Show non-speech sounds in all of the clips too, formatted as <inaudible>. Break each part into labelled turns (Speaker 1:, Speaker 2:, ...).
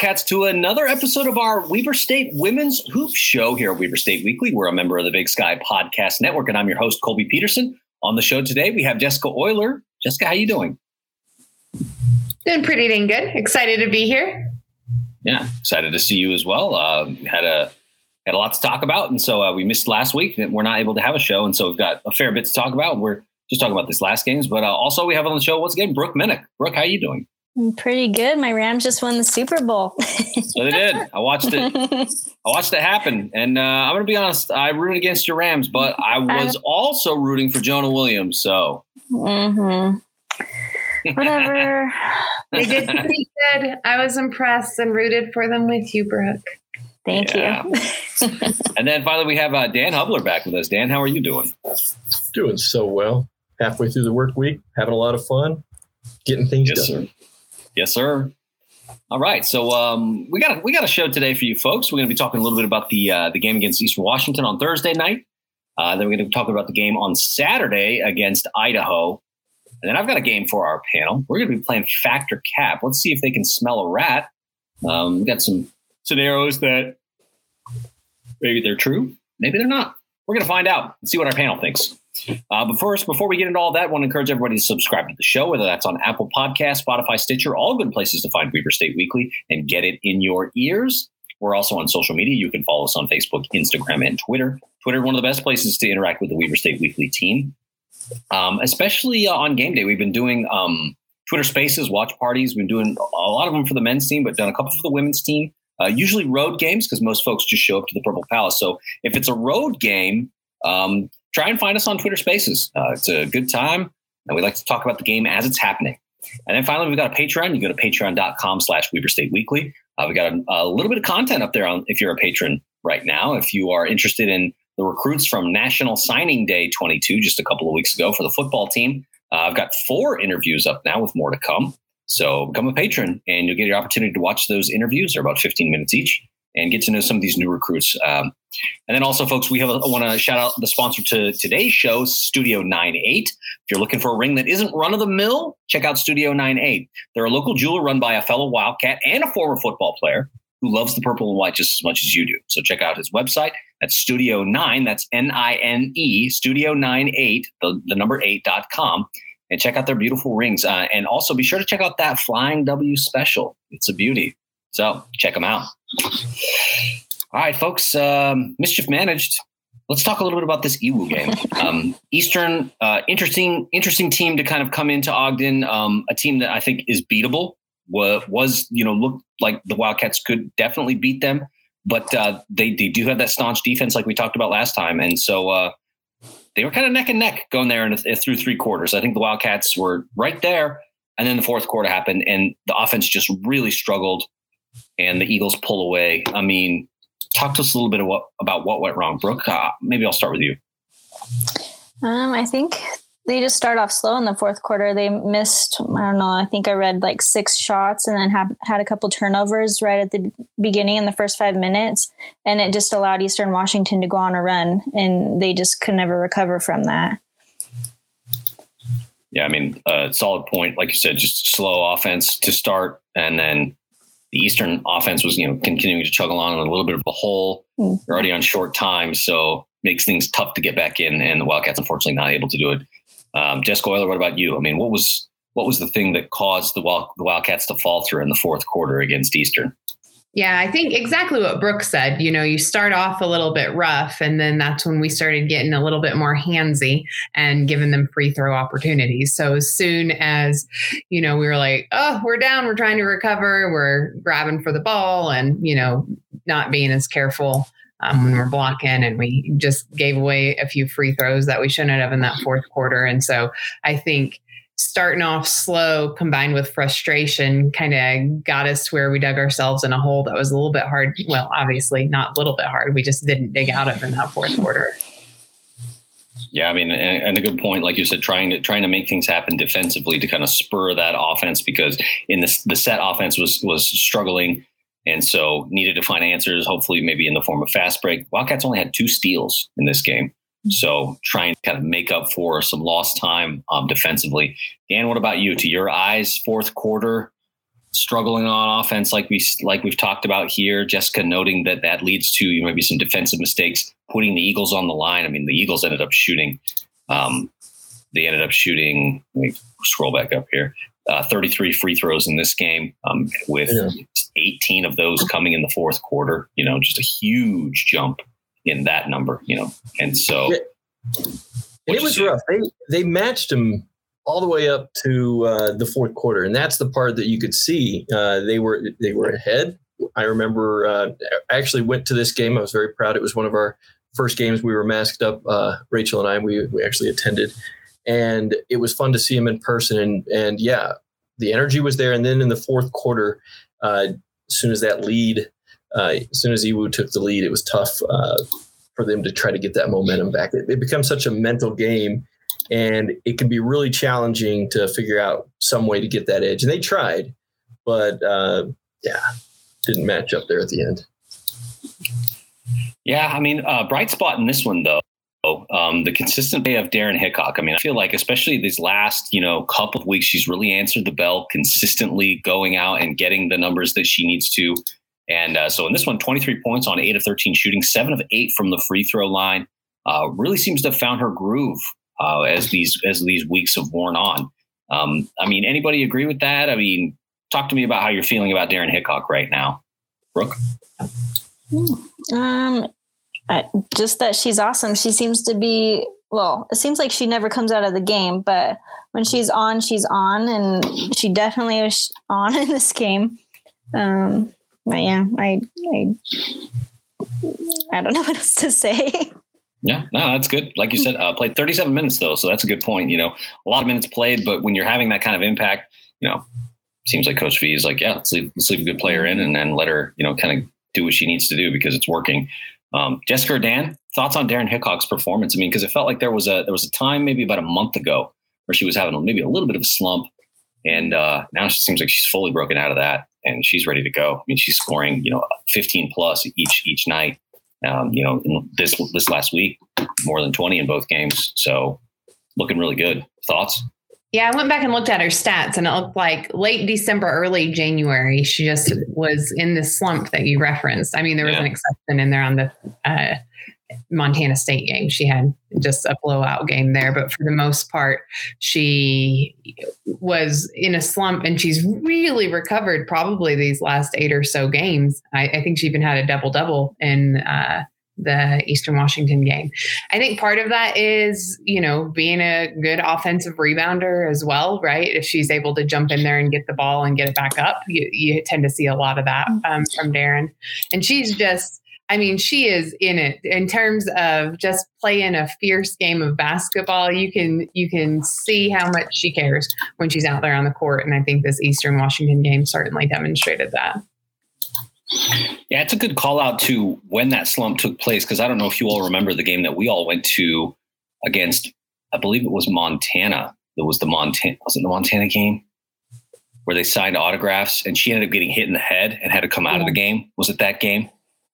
Speaker 1: Wildcats, to another episode of our Weber State Women's Hoop Show here at Weber State Weekly. We're a member of the Big Sky Podcast Network, and I'm your host, Colby Peterson. On the show today, we have Jessica Euler. Jessica, how you doing?
Speaker 2: Doing pretty dang good. Excited to be here.
Speaker 1: Yeah, excited to see you as well. Uh, had a had a lot to talk about, and so uh, we missed last week. And we're not able to have a show, and so we've got a fair bit to talk about. We're just talking about this last games, but uh, also we have on the show once again Brooke Minnick. Brooke, how you doing?
Speaker 3: I'm pretty good. My Rams just won the Super Bowl.
Speaker 1: so they did. I watched it. <laughs> I watched it happen, and uh, I'm going to be honest. I rooted against your Rams, but I was also rooting for Jonah Williams. So.
Speaker 3: Mm-hmm. Whatever. <laughs>
Speaker 2: they did pretty good. I was impressed and rooted for them with you, Brooke.
Speaker 3: Thank yeah. you. <laughs>
Speaker 1: and then finally, we have uh, Dan Hubler back with us. Dan, how are you doing?
Speaker 4: Doing so well. Halfway through the work week, having a lot of fun, getting things
Speaker 1: yes,
Speaker 4: done.
Speaker 1: Sir. Yes, sir. All right, so um, we got a, we got a show today for you folks. We're going to be talking a little bit about the uh, the game against Eastern Washington on Thursday night. Uh, then we're going to talk about the game on Saturday against Idaho, and then I've got a game for our panel. We're going to be playing Factor Cap. Let's see if they can smell a rat. Um, we got some scenarios that maybe they're true, maybe they're not. We're going to find out and see what our panel thinks. Uh, but first, before we get into all that, I want to encourage everybody to subscribe to the show, whether that's on Apple Podcast, Spotify, Stitcher, all good places to find Weber State Weekly and get it in your ears. We're also on social media. You can follow us on Facebook, Instagram, and Twitter. Twitter, one of the best places to interact with the Weber State Weekly team, um, especially uh, on game day. We've been doing um, Twitter Spaces, watch parties. We've been doing a lot of them for the men's team, but done a couple for the women's team. Uh, usually road games because most folks just show up to the Purple Palace. So if it's a road game, um, try and find us on Twitter Spaces. Uh, it's a good time, and we like to talk about the game as it's happening. And then finally, we've got a Patreon. You go to patreon.com slash Weber State Weekly. Uh, we got a, a, little bit of content up there on if you're a patron right now. If you are interested in the recruits from National Signing Day 22, just a couple of weeks ago for the football team, uh, I've got four interviews up now with more to come. So become a patron and you'll get your opportunity to watch those interviews. They're about 15 minutes each and get to know some of these new recruits. Um, and then also, folks, we have I want to shout out the sponsor to today's show, Studio 98. If you're looking for a ring that isn't run of the mill, check out Studio 98. They're a local jeweler run by a fellow Wildcat and a former football player who loves the purple and white just as much as you do. So check out his website. at Studio 9. That's N I N E, Studio 98, the, the number 8.com. And check out their beautiful rings. Uh, and also be sure to check out that Flying W special. It's a beauty. So check them out. All right, folks. Um, mischief managed. Let's talk a little bit about this EWU game. <laughs> Um, Eastern, uh, interesting, interesting team to kind of come into Ogden. Um, a team that I think is beatable. Was, was you know looked like the Wildcats could definitely beat them, but uh, they they do have that staunch defense like we talked about last time, and so uh, they were kind of neck and neck going there and through three quarters. I think the Wildcats were right there, and then the fourth quarter happened, and the offense just really struggled and the Eagles pull away. I mean, talk to us a little bit what, about what went wrong, Brooke. Uh, maybe I'll start with you.
Speaker 3: Um, I think they just start off slow in the fourth quarter. They missed, I don't know, I think I read like six shots and then have, had a couple turnovers right at the beginning in the first five minutes. And it just allowed Eastern Washington to go on a run and they just could never recover from that.
Speaker 1: Yeah, I mean, uh, solid point. Like you said, just slow offense to start and then the Eastern offense was, you know, continuing to chug along in a little bit of a hole. Mm-hmm. They're already on short time, so makes things tough to get back in. And the Wildcats, unfortunately, not able to do it. Um, Jessica Euler, what about you? I mean, what was what was the thing that caused the, Wild, the Wildcats to fall through in the fourth quarter against Eastern?
Speaker 2: Yeah, I think exactly what Brooke said. You know, you start off a little bit rough, and then that's when we started getting a little bit more handsy and giving them free throw opportunities. So as soon as, you know, we were like, oh, we're down, we're trying to recover, we're grabbing for the ball and, you know, not being as careful um, when we're blocking, and we just gave away a few free throws that we shouldn't have in that fourth quarter. And so I think starting off slow combined with frustration kind of got us where we dug ourselves in a hole that was a little bit hard. Well, obviously not a little bit hard. We just didn't dig out of in that fourth quarter.
Speaker 1: Yeah, I mean, and, and, a good point, like you said, trying to trying to make things happen defensively to kind of spur that offense because in this the set offense was was struggling, and so needed to find answers. Hopefully, maybe in the form of fast break. Wildcats only had two steals in this game, so trying to kind of make up for some lost time um, defensively. Dan, what about you? To your eyes, fourth quarter, struggling on offense, like we like we've talked about here. Jessica noting that that leads to you know, maybe some defensive mistakes, putting the Eagles on the line. I mean, the Eagles ended up shooting. Um, they ended up shooting. Let me scroll back up here. Uh, 33 free throws in this game, um, with yeah. 18 of those coming in the fourth quarter. You know, just a huge jump in that number. You know, and so.
Speaker 4: And it was rough. They they matched them all the way up to uh, the fourth quarter, and that's the part that you could see. Uh, they were they were ahead. I remember uh, I actually went to this game. I was very proud. It was one of our first games we were masked up. Uh, Rachel and I we we actually attended, and it was fun to see him in person. And and yeah, the energy was there. And then in the fourth quarter, uh, as soon as that lead, uh, as soon as Iwu took the lead, it was tough for them to try to get that momentum back. It, it becomes such a mental game and it can be really challenging to figure out some way to get that edge. And they tried, but uh, yeah, didn't match up there at the end.
Speaker 1: Yeah, I mean, uh, bright spot in this one though. Um, the consistent play of Daryn Hickok. I mean, I feel like especially these last, you know, couple of weeks, she's really answered the bell consistently, going out and getting the numbers that she needs to. And uh, so in this one, 23 points on eight of 13 shooting, seven of eight from the free throw line. Uh, really seems to have found her groove uh, as these as these weeks have worn on. Um, I mean, anybody agree with that? I mean, talk to me about how you're feeling about Daryn Hickok right now, Brooke.
Speaker 3: Um, I, just that she's awesome. She seems to be well. It seems like she never comes out of the game, but when she's on, she's on, and she definitely was on <laughs> in this game. Um, but yeah, I, I, I don't know <laughs> what else to say.
Speaker 1: Yeah, no, that's good. Like you said, uh, played 37 minutes though, so that's a good point. You know, a lot of minutes played, but when you're having that kind of impact, you know, seems like Coach V is like, yeah, let's leave, let's leave a good player in and then let her, you know, kind of do what she needs to do because it's working. Um, Jessica or Dan, thoughts on Daryn Hickok's performance? I mean, because it felt like there was a there was a time maybe about a month ago where she was having maybe a little bit of a slump, and uh, now she seems like she's fully broken out of that and she's ready to go. I mean, she's scoring you know 15 plus each each night um, you know, this this last week, more than 20 in both games. So looking really good. Thoughts?
Speaker 2: Yeah, I went back and looked at her stats, and it looked like late December, early January, she just was in the slump that you referenced. I mean, there was yeah. an exception in there on the uh, Montana State game. She had just a blowout game there, but for the most part, she was in a slump and she's really recovered probably these last eight or so games. I, I think she even had a double double in uh, the Eastern Washington game. I think part of that is, you know, being a good offensive rebounder as well, right? If she's able to jump in there and get the ball and get it back up, you, you tend to see a lot of that um, from Daryn. And she's just, I mean, she is in it in terms of just playing a fierce game of basketball. You can you can see how much she cares when she's out there on the court, and I think this Eastern Washington game certainly demonstrated that.
Speaker 1: Yeah, it's a good call out to when that slump took place because I don't know if you all remember the game that we all went to against. I believe it was Montana. It was the Montana. Was it the Montana game? Where they signed autographs and she ended up getting hit in the head and had to come out yeah. of the game. Was it that game?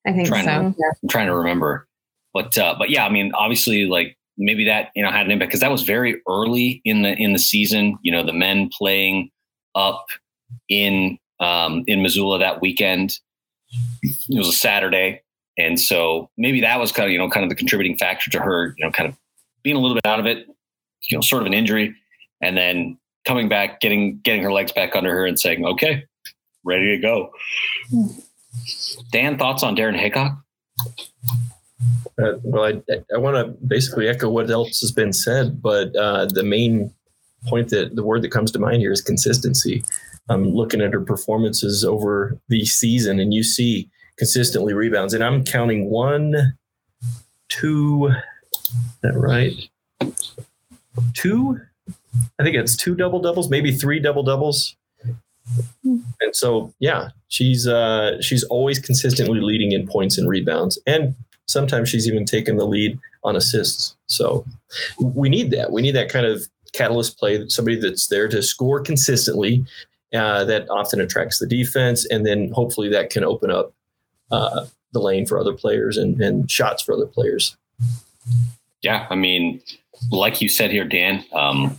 Speaker 2: I think
Speaker 1: so.
Speaker 2: To,
Speaker 1: yeah. I'm trying to remember, but uh, but yeah, I mean, obviously, like maybe that you know had an impact because that was very early in the in the season. You know, the men playing up in um, in Missoula that weekend. It was a Saturday, and so maybe that was kind of you know kind of the contributing factor to her you know kind of being a little bit out of it. You know, sort of an injury, and then coming back, getting getting her legs back under her, and saying, "Okay, ready to go." Dan, thoughts on Daryn Hickok?
Speaker 4: Uh, well, I, I want to basically echo what else has been said, but uh, the main point that the word that comes to mind here is consistency. I'm looking at her performances over the season, and you see consistently rebounds, and I'm counting one, two, that right? Two, I think it's two double doubles, maybe three double doubles and so, yeah, she's uh, she's always consistently leading in points and rebounds, and sometimes she's even taken the lead on assists. So we need that. We need that kind of catalyst play. Somebody that's there to score consistently. Uh, that often attracts the defense, and then hopefully that can open up uh, the lane for other players and, and shots for other players.
Speaker 1: Yeah, I mean, like you said here, Dan, um,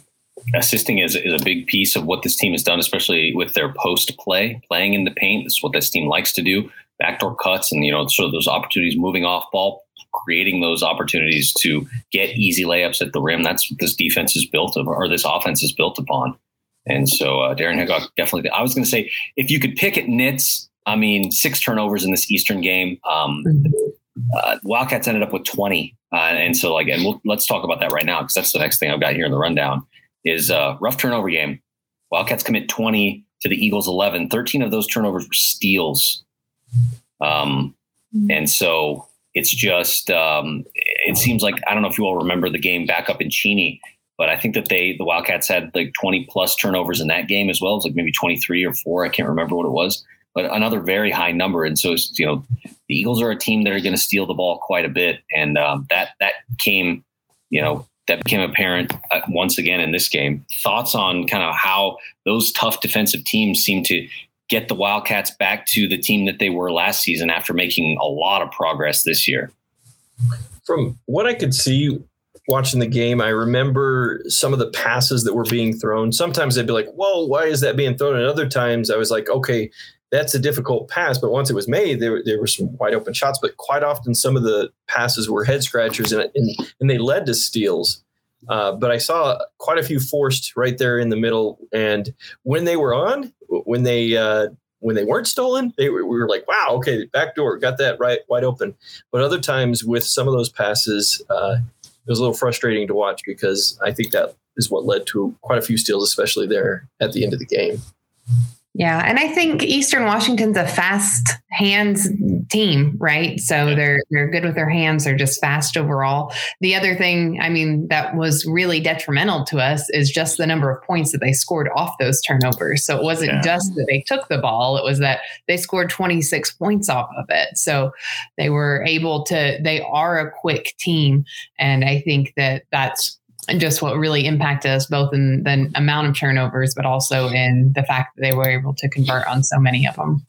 Speaker 1: assisting is, is a big piece of what this team has done, especially with their post play, playing in the paint. This is what this team likes to do. Backdoor cuts and, you know, sort of those opportunities moving off ball, creating those opportunities to get easy layups at the rim. That's what this defense is built of, or this offense is built upon. And so uh, Daryn Hickok definitely. I was going to say if you could pick at nits, I mean, six turnovers in this Eastern game. Um, uh, Wildcats ended up with 20. Uh, and so, like, and we'll, let's talk about that right now because that's the next thing I've got here in the rundown is a rough turnover game. Wildcats commit 20 to the Eagles 11. 13 of those turnovers were steals. Um, and so it's just, um, it seems like, I don't know if you all remember the game back up in Cheney, but I think that they, the Wildcats had like 20 plus turnovers in that game as well. It was like maybe 23 or four. I can't remember what it was, but another very high number. And so, you know, the Eagles are a team that are going to steal the ball quite a bit. And um, that, that came, you know, that became apparent uh, once again in this game. Thoughts on kind of how those tough defensive teams seem to get the Wildcats back to the team that they were last season after making a lot of progress this year?
Speaker 4: From what I could see watching the game, I remember some of the passes that were being thrown. Sometimes they'd be like, whoa, why is that being thrown? And other times I was like, okay, that's a difficult pass. But once it was made, there, there were some wide open shots. But quite often, some of the passes were head scratchers and, and, and they led to steals. Uh, but I saw quite a few forced right there in the middle. And when they were on, when they uh, when they weren't stolen, they were, we were like, wow, okay, back door, got that right wide open. But other times with some of those passes, uh, it was a little frustrating to watch because I think that is what led to quite a few steals, especially there at the end of the game.
Speaker 2: Yeah, and I think Eastern Washington's a fast hands team, right? So they're they're good with their hands. They're just fast overall. The other thing, I mean, that was really detrimental to us is just the number of points that they scored off those turnovers. So it wasn't yeah. just that they took the ball; it was that they scored 26 points off of it. So they were able to. They are a quick team, and I think that that's just what really impacted us both in the amount of turnovers, but also in the fact that they were able to convert on so many of them.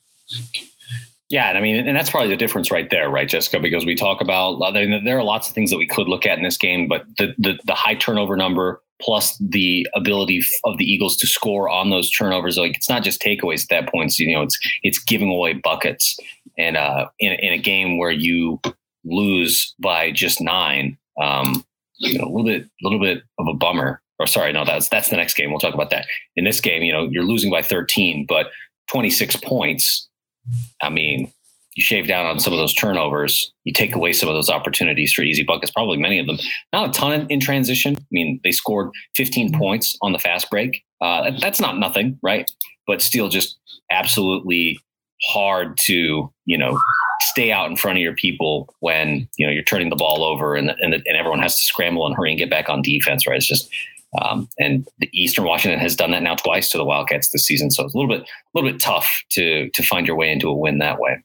Speaker 1: Yeah, and I mean, and that's probably the difference right there, right, Jessica? Because we talk about there are lots of things that we could look at in this game, but the the, the high turnover number plus the ability of the Eagles to score on those turnovers, like it's not just takeaways at that point. So, you know, it's it's giving away buckets, and uh, in in a game where you lose by just nine, um, you know, a little bit, a little bit of a bummer. Or sorry, no, that's that's the next game. We'll talk about that. In this game, you know, you're losing by 13, but 26 points. I mean, you shave down on some of those turnovers. You take away some of those opportunities for easy buckets. Probably many of them. Not a ton in transition. I mean, they scored 15 points on the fast break. Uh, that's not nothing, right? But still, just absolutely hard to you know stay out in front of your people when you know you're turning the ball over and and, and everyone has to scramble and hurry and get back on defense right it's just um, and the Eastern Washington has done that now twice to the Wildcats this season so it's a little bit a little bit tough to to find your way into a win that way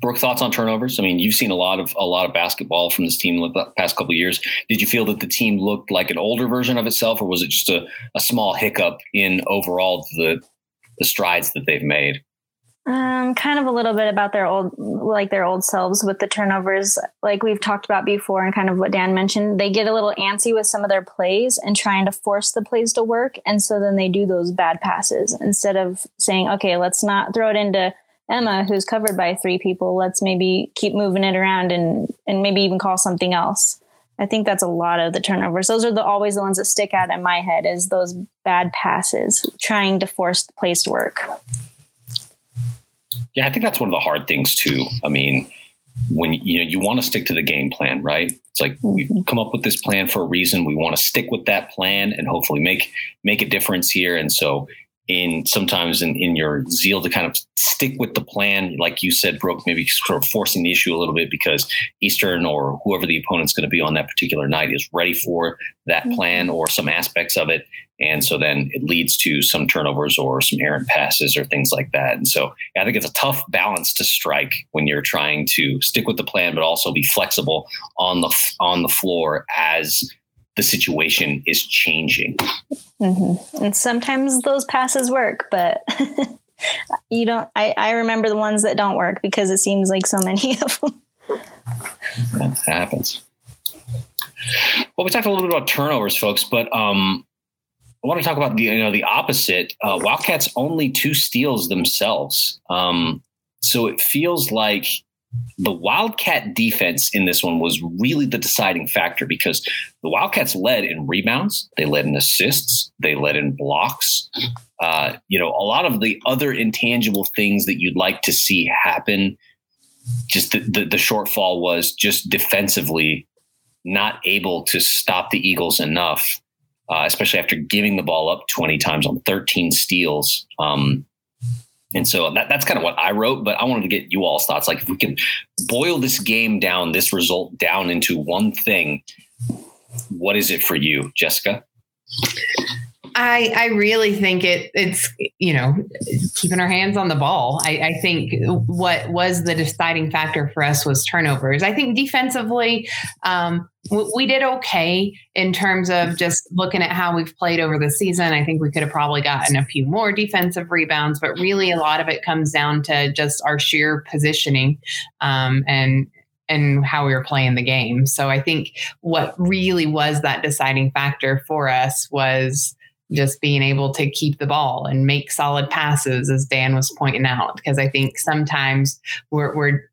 Speaker 1: Brooke, thoughts on turnovers? I mean, you've seen a lot of a lot of basketball from this team the past couple years. Did you feel that the team looked like an older version of itself, or was it just a, a small hiccup in overall the the strides that they've made?
Speaker 3: Um, kind of a little bit about their old, like their old selves with the turnovers, like we've talked about before, and kind of what Dan mentioned. They get a little antsy with some of their plays and trying to force the plays to work, and so then they do those bad passes instead of saying, "Okay, let's not throw it into Emma, who's covered by three people. Let's maybe keep moving it around and and maybe even call something else." I think that's a lot of the turnovers. Those are the always the ones that stick out in my head is those bad passes, trying to force the plays to work.
Speaker 1: Yeah, I think that's one of the hard things too. I mean, when you know you want to stick to the game plan, right? It's like mm-hmm. we come up with this plan for a reason. We want to stick with that plan and hopefully make make a difference here. And so in sometimes in, in your zeal to kind of stick with the plan, like you said, Brooke, maybe sort of forcing the issue a little bit because Eastern or whoever the opponent's going to be on that particular night is ready for that mm-hmm. plan or some aspects of it. And so then it leads to some turnovers or some errant passes or things like that. And so I think it's a tough balance to strike when you're trying to stick with the plan, but also be flexible on the on the floor as the situation is changing.
Speaker 3: Mm-hmm. And sometimes those passes work, but <laughs> you don't. I, I remember the ones that don't work because it seems like so many of them.
Speaker 1: That happens. Well, we talked a little bit about turnovers, folks, but um, I want to talk about the you know the opposite. Uh, Wildcats only two steals themselves, um, so it feels like the Wildcat defense in this one was really the deciding factor because the Wildcats led in rebounds, they led in assists, they led in blocks. Uh, you know, a lot of the other intangible things that you'd like to see happen. Just the, the, the shortfall was just defensively not able to stop the Eagles enough, uh, especially after giving the ball up 20 times on 13 steals. Um, and so that, that's kind of what I wrote, but I wanted to get you all's thoughts. Like if we can boil this game down, this result down into one thing, what is it for you, Jessica?
Speaker 2: I, I really think it it's you know keeping our hands on the ball. I, I, think what was the deciding factor for us was turnovers. I think defensively, um, we did okay in terms of just looking at how we've played over the season. I think we could have probably gotten a few more defensive rebounds, but really a lot of it comes down to just our sheer positioning um, and and how we were playing the game. So I think what really was that deciding factor for us was just being able to keep the ball and make solid passes, as Dan was pointing out. Because I think sometimes we're, we're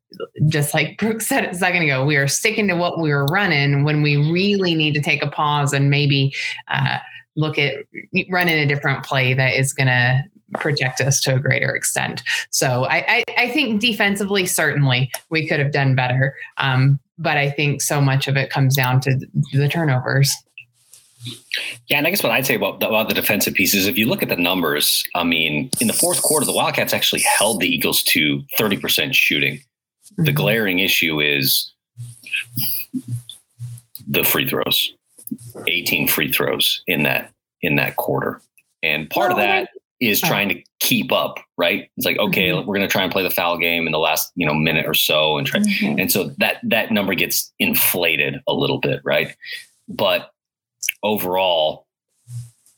Speaker 2: just like Brooke said a second ago, we are sticking to what we were running when we really need to take a pause and maybe uh, look at running a different play that is going to project us to a greater extent. So I, I, I, think defensively, certainly we could have done better. Um, but I think so much of it comes down to the turnovers.
Speaker 1: Yeah, and I guess what I'd say about the, about the defensive pieces, if you look at the numbers, I mean, in the fourth quarter, the Wildcats actually held the Eagles to 30% shooting. Mm-hmm. The glaring issue is the free throws, 18 free throws in that in that quarter. And part of that is oh. trying to keep up, right? It's like, okay, mm-hmm. we're going to try and play the foul game in the last, you know, minute or so and try mm-hmm. and so that that number gets inflated a little bit, right? But overall,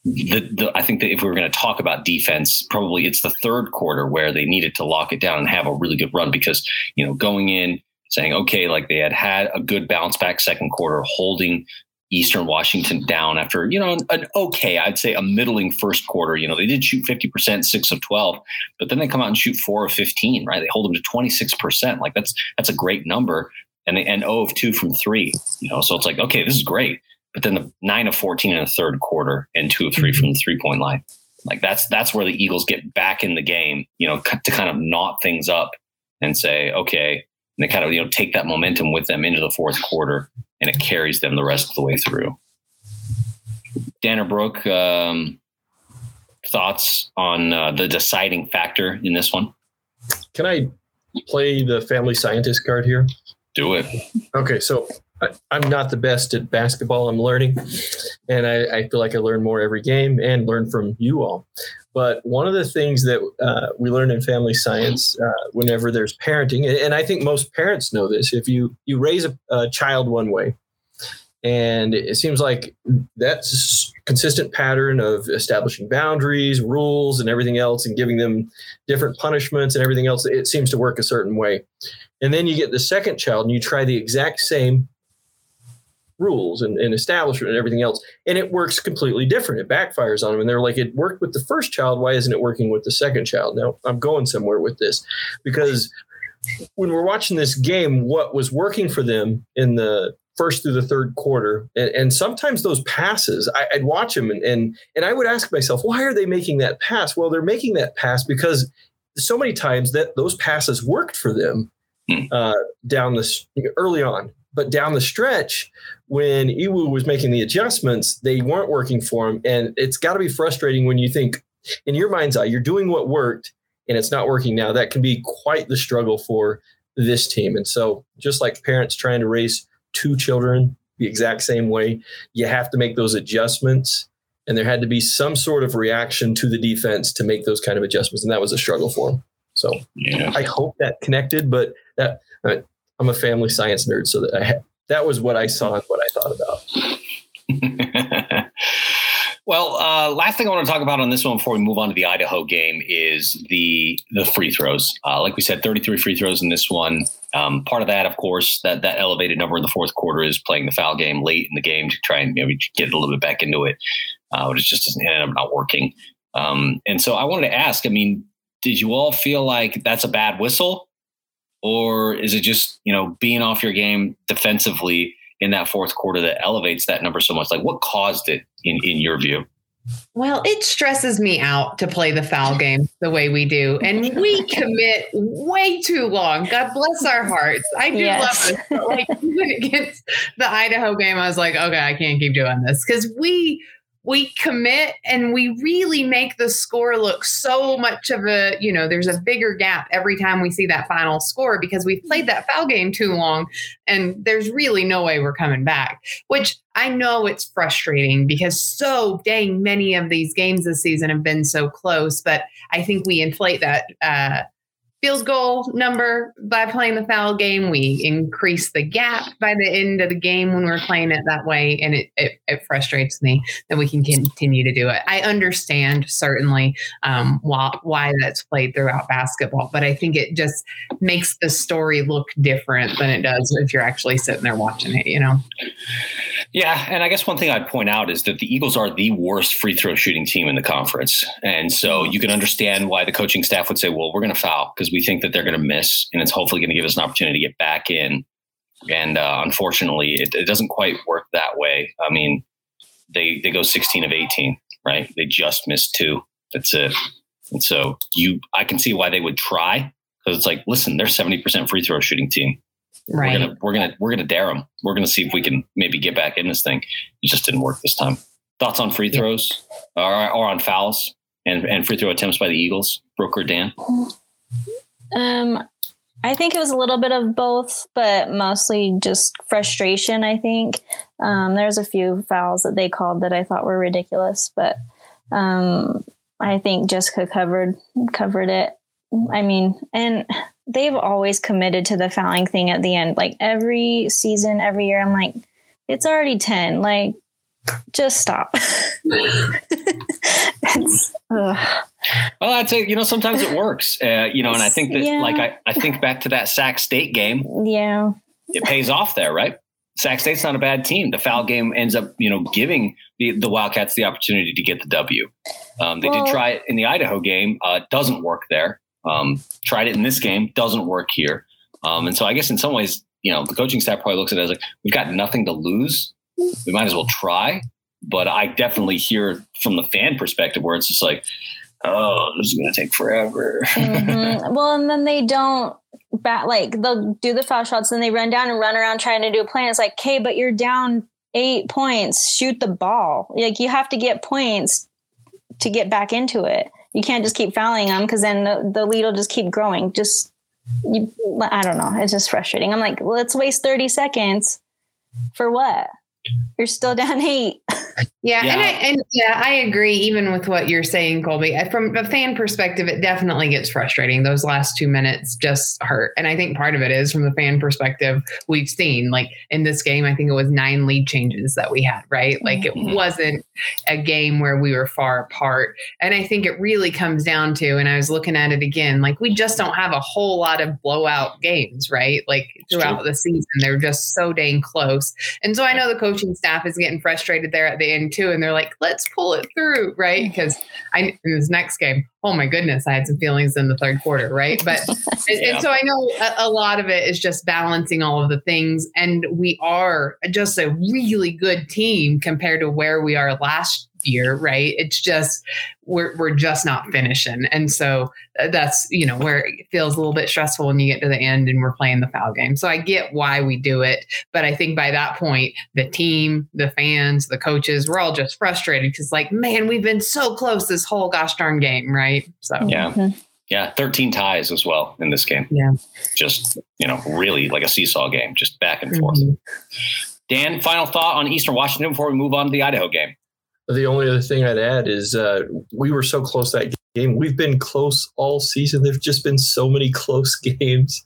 Speaker 1: the, the, I think that if we were going to talk about defense, probably it's the third quarter where they needed to lock it down and have a really good run because, you know, going in saying, okay, like they had had a good bounce back second quarter, holding Eastern Washington down after, you know, an, an, okay, I'd say a middling first quarter. You know, they did shoot 50%, six of 12, but then they come out and shoot four of 15, right? They hold them to 26%. Like that's, that's a great number. And, they, and 0 of 2 from three, you know, so it's like, okay, this is great but then the nine of 14 in the third quarter and two of 3 mm-hmm. from the three point line. Like that's that's where the Eagles get back in the game, you know, to kind of knot things up and say, okay, and they kind of you know take that momentum with them into the fourth quarter, and it carries them the rest of the way through. Dan or Brooke, um, thoughts on uh, the deciding factor in this one?
Speaker 4: Can I play the family scientist card here?
Speaker 1: Do it.
Speaker 4: Okay, so I, am not the best at basketball. I'm learning, and I, I, feel like I learn more every game and learn from you all. But one of the things that uh, we learn in family science, uh, whenever there's parenting, and I think most parents know this, if you you raise a, a child one way, and it seems like that's consistent pattern of establishing boundaries, rules, and everything else, and giving them different punishments and everything else. It seems to work a certain way. And then you get the second child and you try the exact same rules and, and establishment and everything else. And it works completely different. It backfires on them. And they're like, it worked with the first child. Why isn't it working with the second child? Now I'm going somewhere with this because when we're watching this game, what was working for them in the first through the third quarter, and, and sometimes those passes, I, would watch them and, and and I would ask myself, why are they making that pass? Well, they're making that pass because so many times that those passes worked for them hmm. uh, down this early on. But down the stretch, when Iwoo was making the adjustments, they weren't working for him. And it's got to be frustrating when you think, in your mind's eye, you're doing what worked and it's not working now. That can be quite the struggle for this team. And so, just like parents trying to raise two children the exact same way, you have to make those adjustments. And there had to be some sort of reaction to the defense to make those kind of adjustments. And that was a struggle for them. So yeah. I hope that connected, but that uh, I'm a family science nerd, so that that was what I saw and what I thought
Speaker 1: about. <laughs> well, uh, last thing I want to talk about on this one before we move on to the Idaho game is the the free throws. Uh, like we said, 33 free throws in this one. Um, part of that, of course, that that elevated number in the fourth quarter is playing the foul game late in the game to try and maybe get a little bit back into it. Uh, it just doesn't end up not working. Um, and so I wanted to ask, I mean, did you all feel like that's a bad whistle? Or is it just, you know, being off your game defensively in that fourth quarter that elevates that number so much? Like what caused it in, in your view?
Speaker 2: Well, it stresses me out to play the foul game the way we do. And we <laughs> commit way too long. God bless our hearts. I do yes. love this. like <laughs> even against the Idaho game, I was like, okay, I can't keep doing this. Because we we commit and we really make the score look so much of a, you know, there's a bigger gap every time we see that final score because we've played that foul game too long and there's really no way we're coming back, which I know it's frustrating because so dang many of these games this season have been so close, but I think we inflate that uh, field goal number by playing the foul game. We increase the gap by the end of the game when we're playing it that way. And it, it, it frustrates me that we can continue to do it. I understand certainly um, why, why that's played throughout basketball, but I think it just makes the story look different than it does if you're actually sitting there watching it, you know?
Speaker 1: Yeah, and I guess one thing I'd point out is that the Eagles are the worst free throw shooting team in the conference, and so you can understand why the coaching staff would say, "Well, we're going to foul because we think that they're going to miss, and it's hopefully going to give us an opportunity to get back in." And uh, unfortunately, it, it doesn't quite work that way. I mean, they they go 16 of 18, right? They just missed two. That's it. And so you, I can see why they would try because it's like, listen, they're 70% free throw shooting team. Right. We're gonna we're gonna we're gonna dare them. We're gonna see if we can maybe get back in this thing. It just didn't work this time. Thoughts on free throws or, or on fouls and, and free throw attempts by the Eagles, Brooke or Dan?
Speaker 3: Um, I think it was a little bit of both, but mostly just frustration. I think um, there's a few fouls that they called that I thought were ridiculous, but um, I think Jessica covered covered it. I mean, and they've always committed to the fouling thing at the end. Like every season, every year, I'm like, it's already 10. Like, just stop. <laughs>
Speaker 1: well, I'd say, you know, sometimes it works, uh, you know, and I think that, yeah. like, I, I think back to that Sac State game.
Speaker 3: Yeah.
Speaker 1: It pays off there, right? Sac State's not a bad team. The foul game ends up, you know, giving the, the Wildcats the opportunity to get the W. Um, they well, did try it in the Idaho game. Uh, doesn't work there. Um, tried it in this game, doesn't work here. Um, and so I guess in some ways, you know, the coaching staff probably looks at it as like, we've got nothing to lose. We might as well try. But I definitely hear from the fan perspective where it's just like, oh, this is going to take forever.
Speaker 3: mm-hmm. <laughs> Well, and then they don't bat like they'll do the foul shots, and they run down and run around trying to do a plan. It's like, okay, but you're down eight points. Shoot the ball. Like you have to get points to get back into it you can't just keep fouling them because then the, the lead will just keep growing. Just, you, I don't know. It's just frustrating. I'm like, let's waste 30 seconds for what? You're still <laughs> down eight.
Speaker 2: Yeah, yeah, and I, and yeah, I agree. Even with what you're saying, Colby, from a fan perspective, it definitely gets frustrating. Those last two minutes just hurt, and I think part of it is from the fan perspective. We've seen like in this game, I think it was nine lead changes that we had. Right, like it mm-hmm. wasn't a game where we were far apart, and I think it really comes down to. And I was looking at it again, like we just don't have a whole lot of blowout games, right? Like throughout the season, they're just so dang close, and so I know the coaching staff is getting frustrated there at the end too, and they're like, "Let's pull it through," right? Because I in this next game, oh my goodness, I had some feelings in the third quarter, right? But <laughs> and, yeah. and, so I know a, a, lot of it is just balancing all of the things, and we are just a really good team compared to where we are last year, right? It's just we're we're just not finishing, and so uh, that's you know where it feels a little bit stressful when you get to the end and we're playing the foul game. So I get why we do it, but I think by that point, the team, the fans, the coaches, we're all just frustrated because like, man, we've been so close this whole gosh darn game, right?
Speaker 1: So yeah. Mm-hmm. Yeah, 13 ties as well in this game.
Speaker 2: Yeah.
Speaker 1: Just, you know, really like a seesaw game, just back and forth. Mm-hmm. Dan, final thought on Eastern Washington before we move on to the Idaho game.
Speaker 4: The only other thing I'd add is uh, we were so close that game. We've been close all season. There've just been so many <laughs> close games,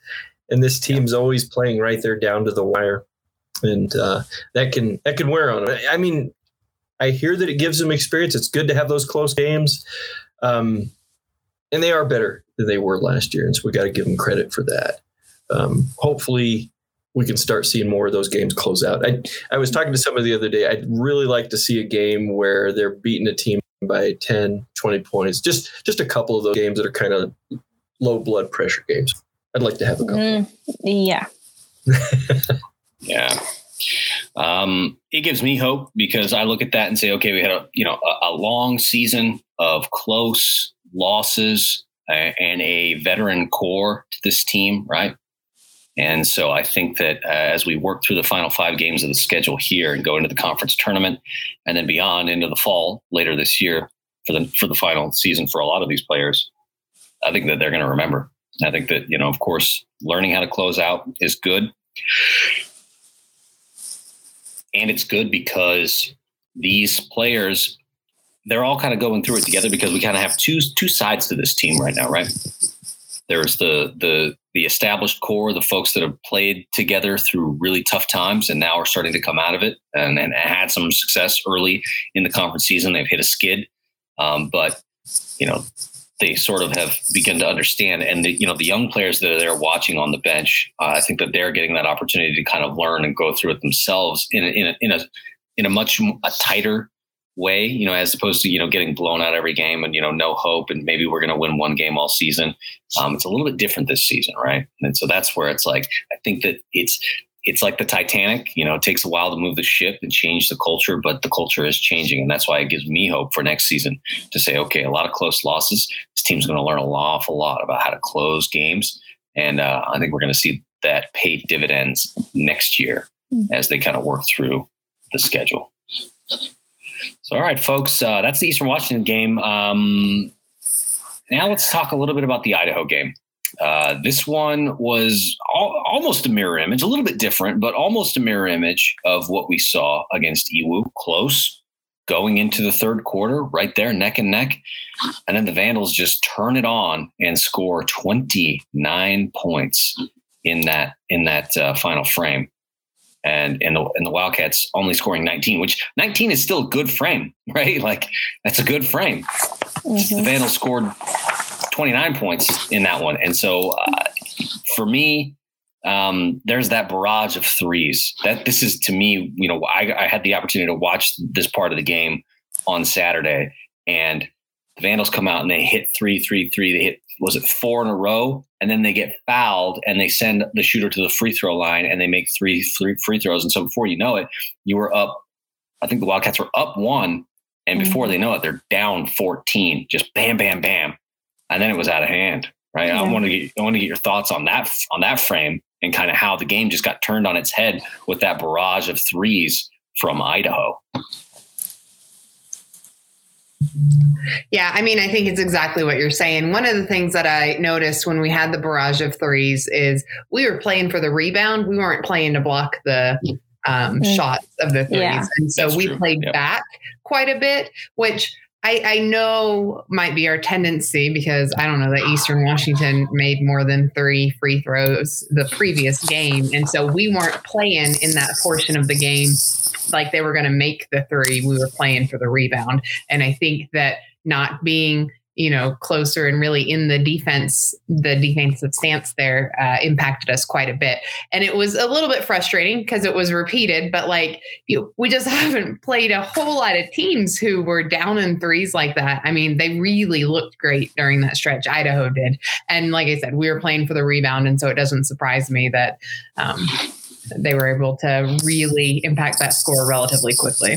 Speaker 4: and this team's always playing right there down to the wire, and uh, that can that can wear on. Them. I mean, I hear that it gives them experience. It's good to have those close games, um, and they are better than they were last year, and so we got to give them credit for that. um, hopefully we can start seeing more of those games close out. I I was talking to somebody the other day. I'd really like to see a game where they're beating a team by 10, 20 points. Just just a couple of those games that are kind of low blood pressure games. I'd like to have a couple. Mm,
Speaker 3: yeah. <laughs>
Speaker 1: yeah. Um, it gives me hope because I look at that and say, okay, we had a you know a, a long season of close losses uh, and a veteran core to this team, right? And so I think that uh, as we work through the final five games of the schedule here and go into the conference tournament and then beyond into the fall later this year for the for the final season for a lot of these players, I think that they're going to remember. I think that you know, of course, learning how to close out is good, and it's good because these players they're all kind of going through it together because we kind of have two two sides to this team right now, right? There's the the the established core, the folks that have played together through really tough times and now are starting to come out of it and, and had some success early in the conference season. They've hit a skid, um, but you know they sort of have begun to understand. And the, you know the young players that are there watching on the bench, uh, I think that they're getting that opportunity to kind of learn and go through it themselves in a, in a, in a in a much a tighter way, you know, as opposed to, you know, getting blown out every game and, you know, no hope and maybe we're going to win one game all season. Um, it's a little bit different this season, right? And so that's where it's like, I think that it's, it's like the Titanic, you know, it takes a while to move the ship and change the culture, but the culture is changing. And that's why it gives me hope for next season to say, okay, a lot of close losses. This team's going to learn an awful lot about how to close games. And uh, I think we're going to see that pay dividends next year mm. as they kind of work through the schedule. So, all right, folks, uh, that's the Eastern Washington game. Um, now let's talk a little bit about the Idaho game. Uh, this one was al- almost a mirror image, a little bit different, but almost a mirror image of what we saw against EWU. Close going into the third quarter, right there, neck and neck. And then the Vandals just turn it on and score 29 points in that in that uh, final frame and and the, and the Wildcats only scoring 19, which 19 is still a good frame, <laughs> right? Like that's a good frame. Mm-hmm. The Vandals scored 29 points in that one, and so uh, for me, um, there's that barrage of threes. That this is to me, you know, I, I had the opportunity to watch this part of the game on Saturday, and the Vandals come out and they hit three, three, three. They hit was it four in a row, and then they get fouled and they send the shooter to the free throw line and they make three, three free throws. And so before you know it, you were up. I think the Wildcats were up one, and before mm-hmm. they know it, they're down fourteen. Just bam, bam, bam, and then it was out of hand. Right. Yeah. I want to get I want to get your thoughts on that on that frame and kind of how the game just got turned on its head with that barrage of threes from Idaho.
Speaker 2: Yeah, I mean, I think it's exactly what you're saying. One of the things that I noticed when we had the barrage of threes is we were playing for the rebound. We weren't playing to block the um, mm. shots of the threes. Yeah. And so That's we true. played yep. back quite a bit, which I, I, know might be our tendency because I don't know that Eastern Washington made more than three free throws the previous game. And so we weren't playing in that portion of the game like they were going to make the three. We were playing for the rebound. And I think that not being you know closer and really in the defense the defensive stance there uh, impacted us quite a bit and it was a little bit frustrating because it was repeated but like you, we just <laughs> haven't played a whole lot of teams who were down in threes like that i mean they really looked great during that stretch idaho did and like i said we were playing for the rebound and so it doesn't surprise me that um, they were able to really impact that score relatively quickly.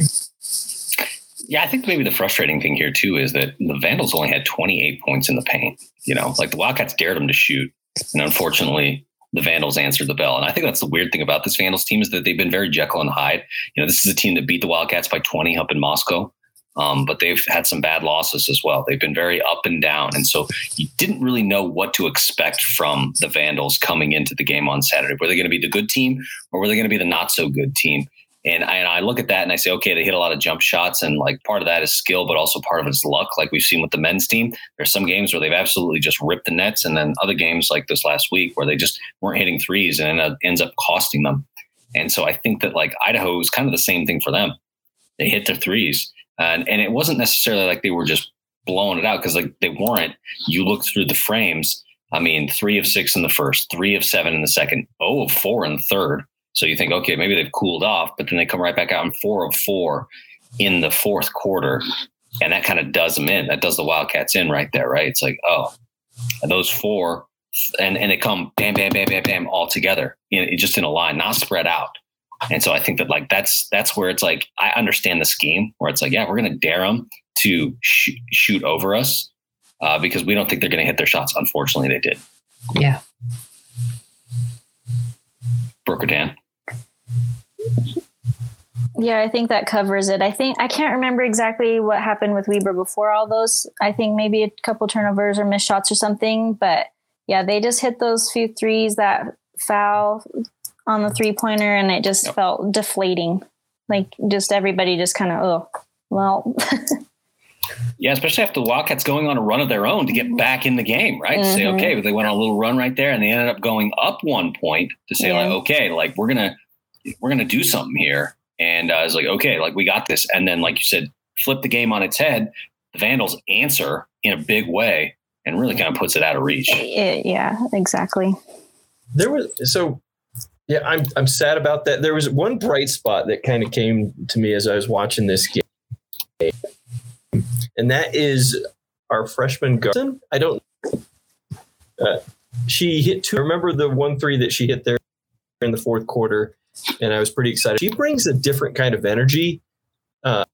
Speaker 1: Yeah, I think maybe the frustrating thing here too is that the Vandals only had 28 points in the paint. You know, like the Wildcats dared them to shoot, and unfortunately, the Vandals answered the bell. And I think that's the weird thing about this Vandals team is that they've been very Jekyll and Hyde. You know, this is a team that beat the Wildcats by 20 up in Moscow. Um, but they've had some bad losses as well. They've been very up and down. And so you didn't really know what to expect from the Vandals coming into the game on Saturday. Were they going to be the good team or were they going to be the not so good team? And I, and I, look at that and I say, okay, they hit a lot of jump shots, and like part of that is skill, but also part of it is luck, like we've seen with the men's team. There's some games where they've absolutely just ripped the nets, and then other games like this last week where they just weren't hitting threes, and it ends up costing them. And so I think that like Idaho is kind of the same thing for them. They hit their threes, and and it wasn't necessarily like they were just blowing it out because like they weren't. You look through the frames. I mean, three of six in the first, three of seven in the second, oh of four in the third. So you think, okay, maybe they've cooled off, but then they come right back out in four of four in the fourth quarter. And that kind of does them in. That does the Wildcats in right there, right? It's like, oh, those four, and, and they come bam, bam, bam, bam, bam all together, in, just in a line, not spread out. And so I think that like that's that's where it's like I understand the scheme where it's like yeah we're gonna dare them to sh- shoot over us uh, because we don't think they're gonna hit their shots. Unfortunately, they did.
Speaker 2: Yeah.
Speaker 1: Brooke Dan?
Speaker 3: Yeah, I think that covers it. I think I can't remember exactly what happened with Weber before all those. I think maybe a couple turnovers or missed shots or something. But yeah, they just hit those few threes that foul on the three pointer, and it just yep. felt deflating. Like just everybody just kind of oh well. <laughs>
Speaker 1: yeah, especially after the Wildcats going on a run of their own to get back in the game, right? Mm-hmm. Say okay, but they went on a little run right there, and they ended up going up one point to say yeah. like okay, like we're gonna we're gonna do something here and uh, I was like, okay, like we got this. And then, like you said, flip the game on its head. The Vandals answer in a big way and really kind of puts it out of reach.
Speaker 3: Yeah, exactly.
Speaker 4: There was so yeah, I'm I'm sad about that. There was one bright spot that kind of came to me as I was watching this game, and that is our freshman Garson. I don't. Uh, she hit two. Remember the one three that she hit there in the fourth quarter and I was pretty excited. She brings a different kind of energy uh,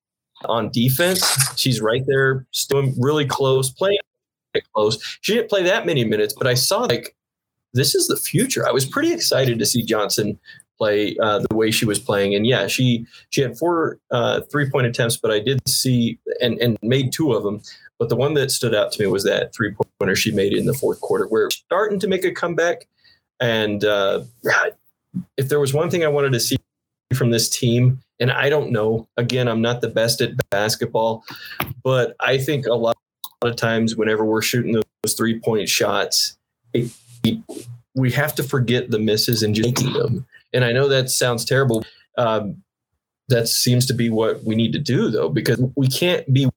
Speaker 4: on defense. She's right there, still really close, playing close. She didn't play that many minutes, but I saw like this is the future. I was pretty excited to see Johnson play uh, the way she was playing, and yeah, she she had four uh, three point attempts, but I did see and and made two of them. But the one that stood out to me was that three pointer she made in the fourth quarter, where starting to make a comeback. And uh, if there was one thing I wanted to see from this team, and I don't know, again, I'm not the best at basketball, but I think a lot, of times whenever we're shooting those three point shots, it, we have to forget the misses and just making them. And I know that sounds terrible. Um, that seems to be what we need to do, though, because we can't be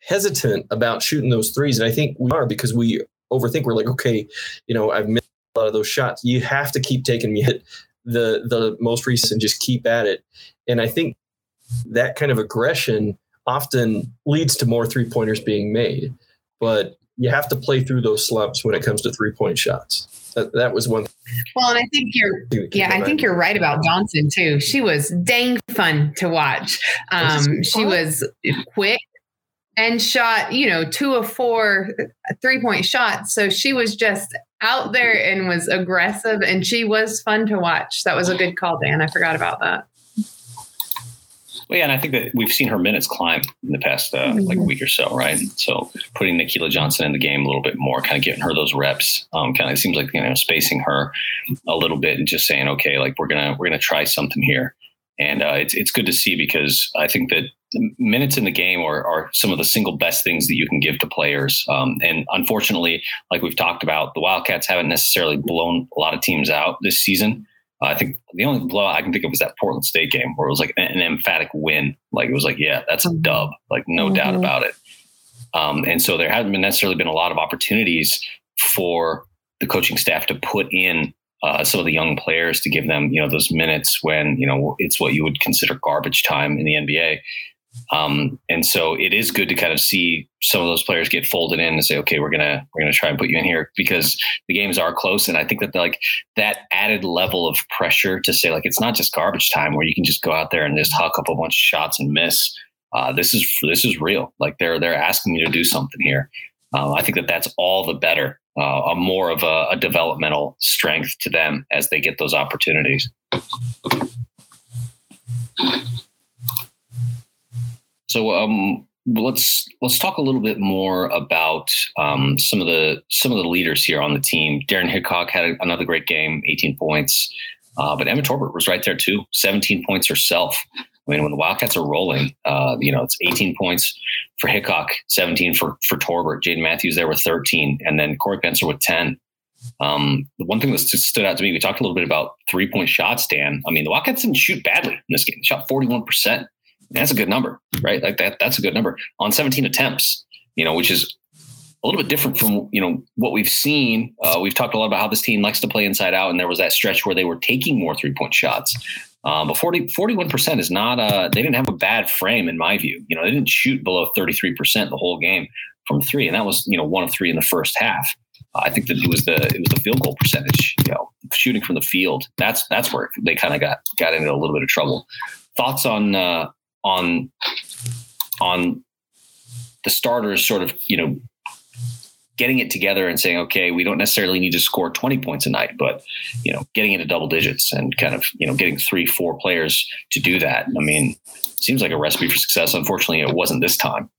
Speaker 4: hesitant about shooting those threes. And I think we are because we overthink. We're like, okay, you know, I've missed a lot of those shots. You have to keep taking me hit the the most recent and just keep at it. And I think that kind of aggression often leads to more three pointers being made. But you have to play through those slumps when it comes to three point shots. That, that was one.
Speaker 2: Well, and I think you're, yeah, I think you're right about Johnson too. She was dang fun to watch. Um, she was quick and shot, you know, two of four three point shots. So she was just out there and was aggressive and she was fun to watch. That was a good call, Dan. I forgot about that.
Speaker 1: Well, yeah, and I think that we've seen her minutes climb in the past uh, mm-hmm. like a week or so, right? So putting Nikila Johnson in the game a little bit more, kind of giving her those reps, um, kind of seems like you know spacing her a little bit and just saying, okay, like we're gonna we're gonna try something here, and uh, it's it's good to see because I think that minutes in the game are, are, some of the single best things that you can give to players. Um, and unfortunately, like we've talked about, the Wildcats haven't necessarily blown a lot of teams out this season. Uh, I think the only blowout I can think of was that Portland State game where it was like an, an emphatic win. Like it was like, yeah, that's a mm-hmm. dub, like no mm-hmm. doubt about it. Um, and so there hasn't been necessarily been a lot of opportunities for the coaching staff to put in uh, some of the young players to give them, you know, those minutes when you know it's what you would consider garbage time in the NBA. Um, and so it is good to kind of see some of those players get folded in and say, okay, we're gonna we're gonna try and put you in here because the games are close. And I think that like that added level of pressure to say like it's not just garbage time where you can just go out there and just huck up a bunch of shots and miss. Uh, this is this is real. Like they're they're asking you to do something here. Uh, I think that that's all the better, uh, a more of a, a developmental strength to them as they get those opportunities. So um, let's let's talk a little bit more about um, some of the some of the leaders here on the team. Daryn Hickok had another great game, 18 points. Uh, but Emma Torbert was right there too, 17 points herself. I mean, when the Wildcats are rolling, uh, you know, it's 18 points for Hickok, 17 for for Torbert. Jaden Matthews there with 13, and then Corey Pencer with 10. Um, the one thing that stood out to me, we talked a little bit about three point shots, Dan. I mean, the Wildcats didn't shoot badly in this game. They shot 41%. That's a good number, right? Like that, that's a good number on 17 attempts, you know, which is a little bit different from you know what we've seen. Uh, we've talked a lot about how this team likes to play inside out, and there was that stretch where they were taking more three point shots. Um, but 41 percent is not. Uh, they didn't have a bad frame in my view. You know, they didn't shoot below thirty three percent the whole game from three, and that was you know one of three in the first half. I think that it was the it was the field goal percentage. You know, shooting from the field. That's that's where they kind of got got into a little bit of trouble. Thoughts on uh, on on the starters sort of you know getting it together and saying, okay, we don't necessarily need to score 20 points a night, but you know, getting into double digits and kind of, you know, getting three, four players to do that. I mean, seems like a recipe for success. Unfortunately, it wasn't this time.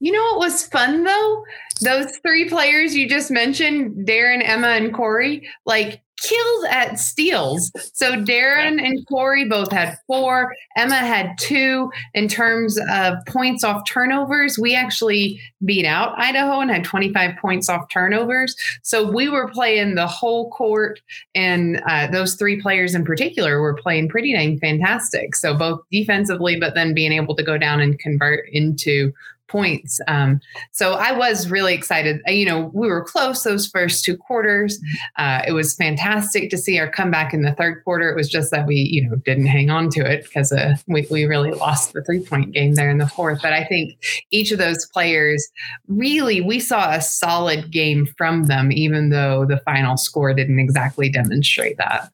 Speaker 2: You know what was fun though? Those three players you just mentioned, Daryn, Emma, and Corey, like killed at steals. So Daryn and Corey both had four. Emma had two. In terms of points off turnovers, we actually beat out Idaho and had 25 points off turnovers. So we were playing the whole court, and uh, those three players in particular were playing pretty dang fantastic. So both defensively, but then being able to go down and convert into points. Um, so I was really excited. Uh, you know, we were close those first two quarters. Uh, it was fantastic to see our comeback in the third quarter. It was just that we, you know, didn't hang on to it because uh, we, we really lost the three point game there in the fourth. But I think each of those players really, we saw a solid game from them, even though the final score didn't exactly demonstrate that.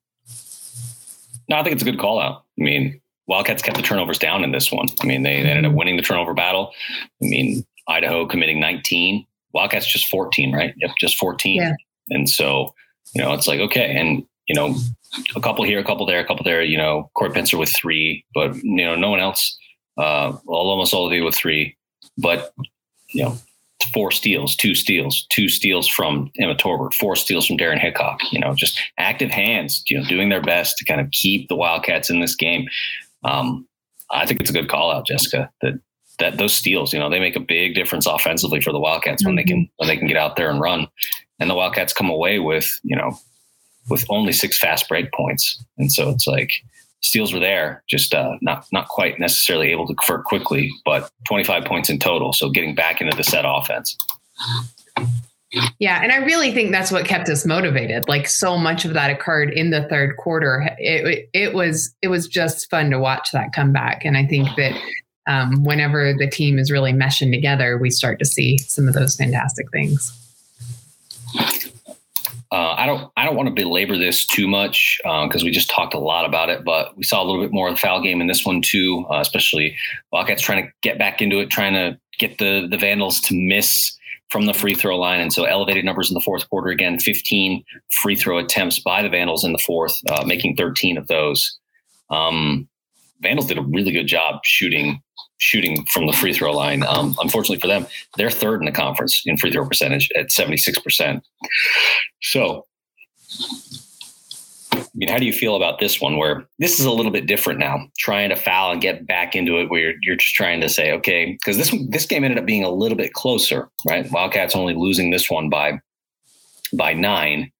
Speaker 1: No, I think it's a good call out. I mean, Wildcats kept the turnovers down in this one. I mean, they, they ended up mm-hmm. winning the turnover battle. I mean, Idaho committing 19, Wildcats just 14, right? Yep, just 14. Yeah. And so, you know, it's like, okay. And, you know, a couple here, a couple there, a couple there, you know, Corey Pincer with three, but, you know, no one else, uh, well, almost all of you with three, but, you know, four steals, two steals, two steals from Emma Torbert, four steals from Daryn Hickok, you know, just active hands, you know, doing their best to kind of keep the Wildcats in this game um, I think it's a good call out, Jessica. That that those steals, you know, they make a big difference offensively for the Wildcats mm-hmm. when they can mm-hmm. when they can get out there and run. And the Wildcats come away with you know with only six fast break points, and so it's like steals were there, just uh, not not quite necessarily able to convert quickly, but 25 points in total. So getting back into the set offense.
Speaker 2: Yeah, and I really think that's what kept us motivated. Like so much of that occurred in the third quarter. It, it, was it was just fun to watch that come back, and I think that um, whenever the team is really meshing together, we start to see some of those fantastic things.
Speaker 1: Uh, I don't I don't want to belabor this too much because uh, we just talked a lot about it, but we saw a little bit more of the foul game in this one too, uh, especially Wildcats trying to get back into it, trying to get the the Vandals to miss from the free throw line. And so elevated numbers in the fourth quarter again, 15 free throw attempts by the Vandals in the fourth, uh, making 13 of those. Um, Vandals did a really good job shooting shooting from the free throw line. Um, unfortunately for them, they're third in the conference in free throw percentage at 76%. So I mean, how do you feel about this one where this is a little bit different now, trying to foul and get back into it where you're, you're just trying to say, okay, because this this game ended up being a little bit closer, right? Wildcats only losing this one by by nine,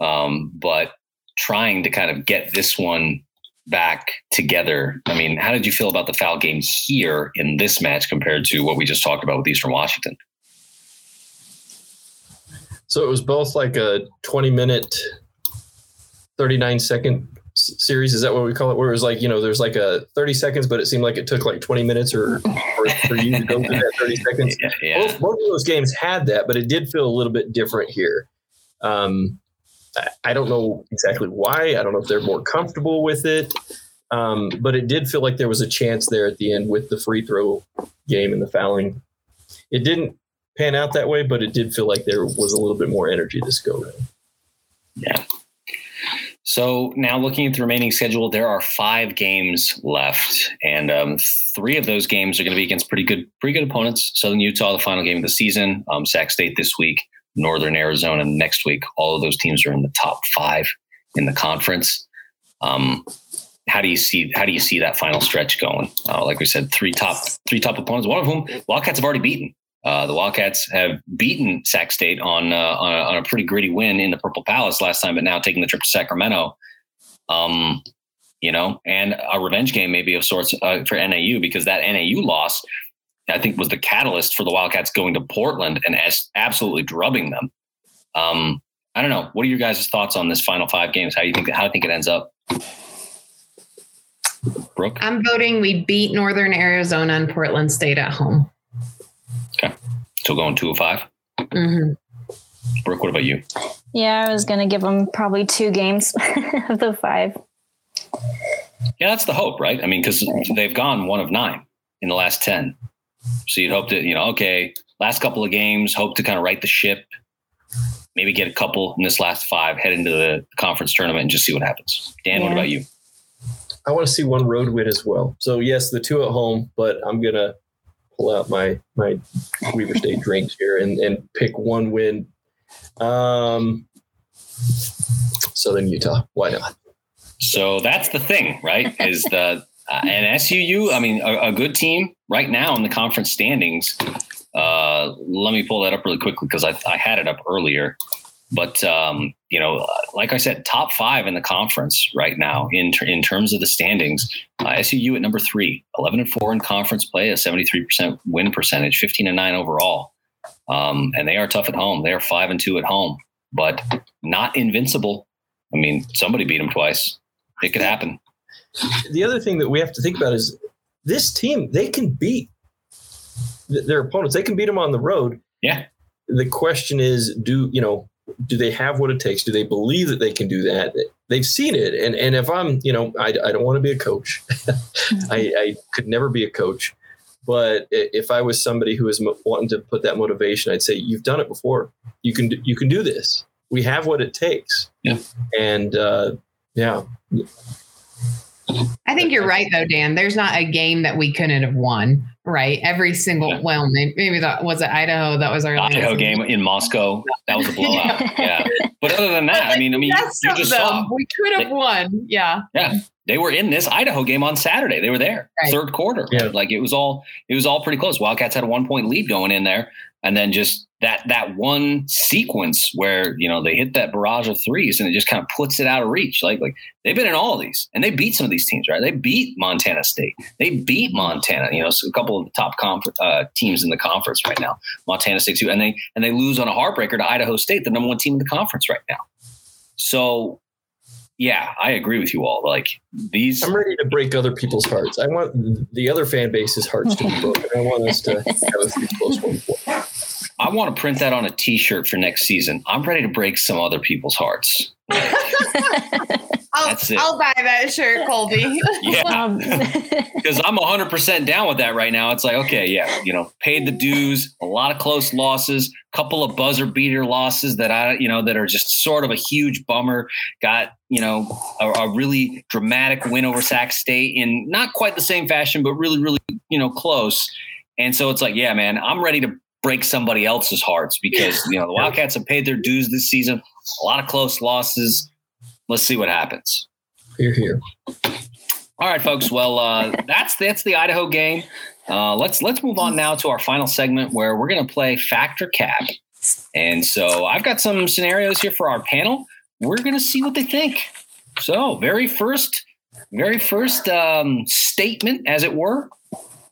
Speaker 1: um, but trying to kind of get this one back together. I mean, how did you feel about the foul game here in this match compared to what we just talked about with Eastern Washington?
Speaker 4: So it was both like a 20 minute 39 second series is that what we call it? Where it was like you know there's like a 30 seconds but it seemed like it took like 20 minutes or, or for you to go through that 30 <laughs> seconds. Yeah, yeah. Both, both, of those games had that but it did feel a little bit different here. Um, I, I, don't know exactly why. I don't know if they're more comfortable with it. Um, but it did feel like there was a chance there at the end with the free throw game and the fouling. It didn't pan out that way but it did feel like there was a little bit more energy this go round
Speaker 1: yeah so now looking at the remaining schedule, there are five games left, and um, three of those games are going to be against pretty good, pretty good opponents. Southern Utah, the final game of the season, um, Sac State this week, Northern Arizona next week. All of those teams are in the top five in the conference. Um, how do you see how do you see that final stretch going? Uh, like we said, three top three top opponents. One of whom Wildcats have already beaten. Uh, the Wildcats have beaten Sac State on, uh, on, a, on, a, pretty gritty win in the Purple Palace last time, but now taking the trip to Sacramento. Um, you know, and a revenge game maybe of sorts uh, for NAU because that NAU loss I think was the catalyst for the Wildcats going to Portland and as absolutely drubbing them. Um, I don't know. What are your guys' thoughts on this final five games? How do you think? How do you think it ends up? Brooke,
Speaker 2: I'm voting we beat Northern Arizona and Portland State at home.
Speaker 1: Okay, still going two of 5
Speaker 2: hmm
Speaker 1: Brooke, what about you?
Speaker 3: Yeah, I was gonna give them probably two games <laughs> of the five.
Speaker 1: Yeah, that's the hope, right? I mean, because they've gone one of nine in the last ten, so you'd hope that you know, okay, last couple of games, hope to kind of right the ship, maybe get a couple in this last five, head into the conference tournament, and just see what happens. Dan, what about you?
Speaker 4: I want to see one road win as well. So yes, the two at home, but I'm gonna pull out my my Weber State drinks here and and pick one win. Um, Southern Utah. Why not?
Speaker 1: So that's the thing, right? <laughs> Is the uh, and SUU? I mean, a, a good team right now in the conference standings. Uh, let me pull that up really quickly because I, I had it up earlier. But um, you know, like I said, top five in the conference right now in ter- in terms of the standings. Uh, SUU at number three, 11 and four in conference play, a 73 percent win percentage, 15 and nine overall. Um, and they are tough at home. They are five and two at home, but not invincible. I mean, somebody beat them twice. It could happen.
Speaker 4: The other thing that we have to think about is this team. They can beat th- their opponents. They can beat them on the road.
Speaker 1: Yeah.
Speaker 4: The question is, do you know? Do they have what it takes? Do they believe that they can do that? They've seen it, and and if I'm, you know, I, I don't want to be a coach. <laughs> I, I could never be a coach, but if I was somebody who was wanting to put that motivation, I'd say you've done it before. You can do, you can do this. We have what it takes.
Speaker 1: Yeah.
Speaker 4: And uh, yeah,
Speaker 2: I think you're right though, Dan. There's not a game that we couldn't have won, right? Every single
Speaker 1: Yeah.
Speaker 2: well, maybe, maybe that was it Idaho. That was our last
Speaker 1: Idaho game in Moscow. That was a blowout. <laughs> yeah. But other than that, I mean, I mean, you,
Speaker 2: Best
Speaker 1: you
Speaker 2: of
Speaker 1: just
Speaker 2: them.
Speaker 1: saw
Speaker 2: We could have won. Yeah. Yeah.
Speaker 1: they were in this Idaho game on Saturday. They were there
Speaker 2: Right.
Speaker 1: third quarter.
Speaker 4: Yeah.
Speaker 1: Like it was all it was all pretty close. Wildcats had a one point lead going in there, and then just that that one sequence where you know they hit that barrage of threes and it just kind of puts it out of reach. Like like they've been in all of these and they beat some of these teams. Right? They beat Montana State. They beat Montana. You know, so a couple of the top conf- uh, teams in the conference right now. Montana State too, and they and they lose on a heartbreaker to Idaho State, the number one team in the conference right now. So. Yeah, I agree with you all. Like these,
Speaker 4: I'm ready to break other people's hearts. I want the other fan base's hearts to be <laughs> broken. I want us to have a few close ones.
Speaker 1: I want to print that on a T-shirt for next season. I'm ready to break some other people's hearts.
Speaker 2: I'll, <laughs>
Speaker 1: That's it.
Speaker 2: I'll buy that shirt, Colby. <laughs>
Speaker 1: Yeah,
Speaker 3: Um, <laughs>
Speaker 1: because I'm 100 percent down with that right now. It's like, okay, yeah, you know, paid the dues, a lot of close losses, couple of buzzer beater losses that I, you know, that are just sort of a huge bummer. Got you know a, a really dramatic win over Sac State in not quite the same fashion, but really, really, you know, close. And so it's like, yeah, man, I'm ready to break somebody else's hearts because you know the Wildcats have paid their dues this season. A lot of close losses. Let's see what happens.
Speaker 4: Here, here.
Speaker 1: All right, folks. Well, uh, that's that's the Idaho game. Uh, let's let's move on now to our final segment where we're going to play Factor Cap. And so I've got some scenarios here for our panel. We're going to see what they think. So, very first, very first um, statement, as it were,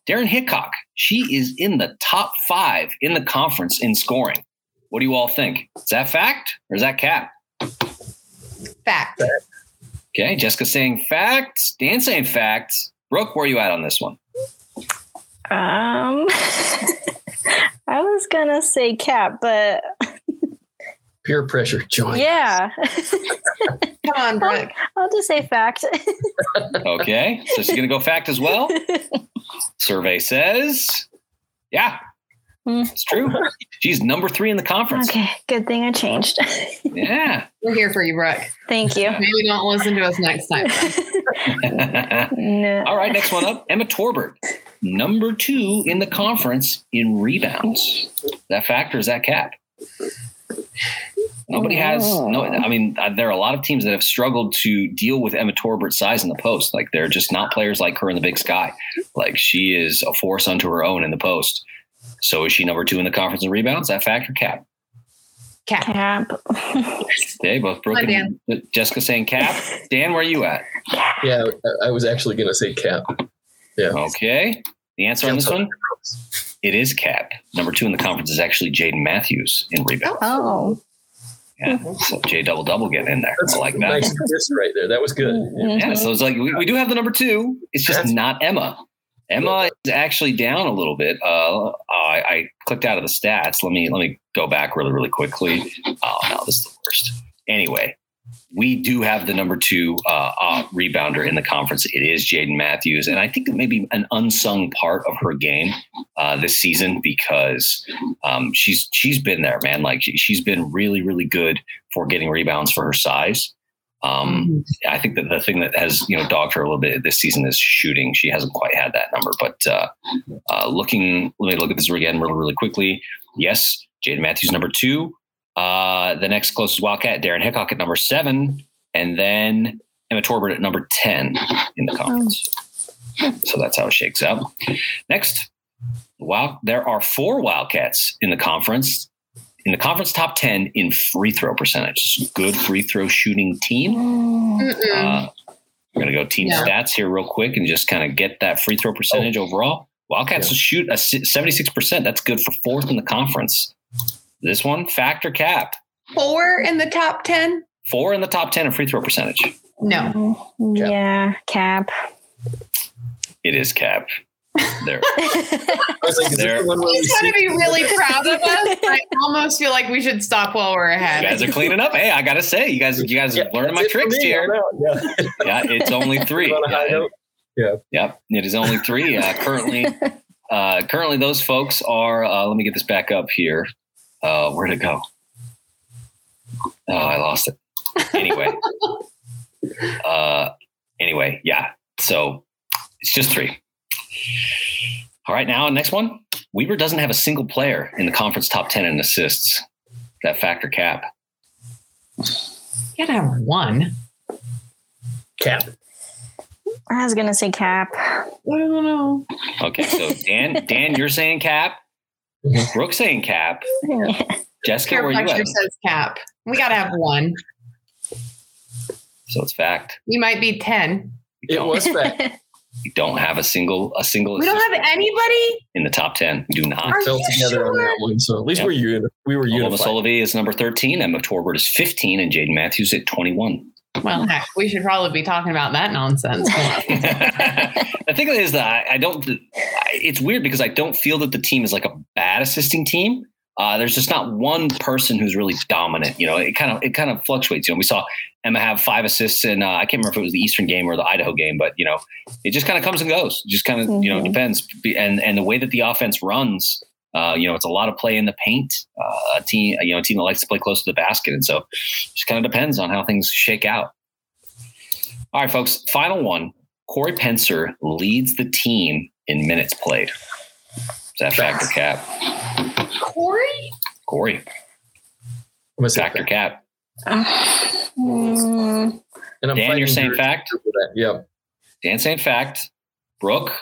Speaker 1: Daryn Hickok. She is in the top five in the conference in scoring. What do you all think? Is that fact or is that cap?
Speaker 2: Fact.
Speaker 1: Okay, Jessica saying facts, Dan saying facts. Brooke, where are you at on this one?
Speaker 3: um, <laughs> I was gonna say cap, but
Speaker 4: Peer pressure. Join.
Speaker 3: yeah, <laughs>
Speaker 2: Come on, Brooke.
Speaker 3: I'll just say fact.
Speaker 1: Okay, so she's gonna go fact as well. <laughs> Survey says, yeah,
Speaker 3: Hmm.
Speaker 1: it's true. She's number three in the conference.
Speaker 3: okay, good thing I changed.
Speaker 1: Yeah.
Speaker 2: We're here for you, Brooke.
Speaker 3: Thank you.
Speaker 2: Maybe don't listen to us next time. <laughs>
Speaker 3: No.
Speaker 1: All right, next one up, Emma Torbert, number two in the conference in rebounds. Is that fact or is that cap? Nobody has no. I mean, uh, there are a lot of teams that have struggled to deal with Emma Torbert's size in the post. Like they're just not players like her in the Big Sky. Like she is a force unto her own in the post. So is she number two in the conference in rebounds? That fact or cap?
Speaker 2: Cap.
Speaker 3: Cap. <laughs>
Speaker 1: Okay, both Brooke
Speaker 2: Hi,
Speaker 1: Jessica saying cap. Dan, where are you at?
Speaker 4: Yeah, I- I was actually going to say cap. Yeah.
Speaker 1: Okay. The answer on this one? It is Cap. Number two in the conference is actually Jaden Matthews in rebounds.
Speaker 3: Oh.
Speaker 1: Yeah, so J double double getting in there.
Speaker 4: That's
Speaker 1: I like that.
Speaker 4: Nice twist right there. That was good. Yeah.
Speaker 1: Yeah, so it's like we, we do have the number two. It's just
Speaker 4: That's-
Speaker 1: not Emma. Emma is actually down a little bit. Uh, I, I clicked out of the stats. Let me let me go back really really quickly. Oh no, this is the worst. Anyway, we do have the number two uh, uh, rebounder in the conference. It is Jaden Matthews, and I think it may be an unsung part of her game uh, this season because um, she's she's been there, man. Like she, she's been really really good for getting rebounds for her size. Um, I think that the thing that has you know dogged her a little bit this season is shooting. She hasn't quite had that number, but uh, uh, looking, let me look at this again really, really quickly. Yes, Jaden Matthews number two. Uh, the next closest Wildcat, Daryn Hickok at number seven, and then Emma Torbert at number ten in the conference. So that's how it shakes out. Next, wow, there are four Wildcats in the conference. In the conference top 10 in free throw percentage. Good free throw shooting team.
Speaker 2: Mm-mm.
Speaker 1: Uh, we're going to go team
Speaker 2: Yeah.
Speaker 1: stats here real quick and just kind of get that free throw percentage overall. Wildcats
Speaker 4: Yeah.
Speaker 1: shoot a 76%. That's good for fourth in the conference. This one, factor cap.
Speaker 2: Four in the top 10?
Speaker 1: Four in the top 10 in free throw percentage.
Speaker 2: No.
Speaker 3: Yeah, cap.
Speaker 1: It is cap. There. <laughs>
Speaker 4: I was like,
Speaker 1: There-
Speaker 4: the one where we
Speaker 2: He's going to be really proud of us. <laughs> I almost feel like we should stop while we're
Speaker 1: You
Speaker 2: ahead.
Speaker 1: guys are cleaning up. Hey, I got to say, you guys, you guys
Speaker 4: Yeah,
Speaker 1: are learning my
Speaker 4: that's it for
Speaker 1: tricks
Speaker 4: me.
Speaker 1: here.
Speaker 4: Yeah. <laughs>
Speaker 1: Yeah, it's only three.
Speaker 4: On a
Speaker 1: Yeah. Yep, it is only three. Uh, currently, uh, currently those folks are. Uh, let me get this back up here. Uh, where'd it go? Oh, I lost it. Anyway, <laughs> uh, anyway, yeah. So it's just three. All right, now next one. Weber doesn't have a single player in the conference top ten in assists. That factor cap.
Speaker 2: You gotta have one.
Speaker 4: Cap.
Speaker 3: I was gonna say cap.
Speaker 2: I don't know.
Speaker 1: Okay, so Dan, Dan, you're saying cap.
Speaker 4: Mhm.
Speaker 1: Brooke saying cap. <laughs> Jessica,
Speaker 2: Peer
Speaker 1: where you at?
Speaker 2: says cap. We gotta have one.
Speaker 1: So it's fact.
Speaker 2: You might be 10.
Speaker 1: We
Speaker 4: It
Speaker 1: don't,
Speaker 4: was fact. <laughs>
Speaker 1: we don't have a single a single
Speaker 2: We don't have anybody?
Speaker 1: in the top ten. We do not.
Speaker 2: Are
Speaker 4: fell
Speaker 2: you
Speaker 4: together on
Speaker 2: sure?
Speaker 4: that one. So at least
Speaker 1: Yeah.
Speaker 4: we're uni- we were
Speaker 1: Olema
Speaker 4: unified.
Speaker 1: Sullivan is number 13. Emma Torbert is 15, and Jaden Matthews at 21.
Speaker 2: Well, <laughs> heck, we should probably be talking about that nonsense. <laughs> <laughs>
Speaker 1: the thing is that I, I don't. It's weird because I don't feel that the team is like a bad assisting team. Uh, there's just not one person who's really dominant. You know, it kind of it kind of fluctuates. You know, we saw Emma have five assists, and uh, I can't remember if it was the Eastern game or the Idaho game, but you know, it just kind of comes and goes. It just kind of you know depends. And and the way that the offense runs, uh, you know, it's a lot of play in the paint. Uh, a team, you know, a team that likes to play close to the basket, and so it just kind of depends on how things shake out. All right, folks. Final one. Corey Pencer leads the team in minutes played. Is that factor cap?
Speaker 2: Corey?
Speaker 1: Corey,
Speaker 4: I'm gonna say
Speaker 1: cap.
Speaker 3: Mm,
Speaker 4: And I'm
Speaker 1: Dan, you're saying fact.
Speaker 4: Yep. that. Yeah.
Speaker 1: Dan saying fact. Brooke,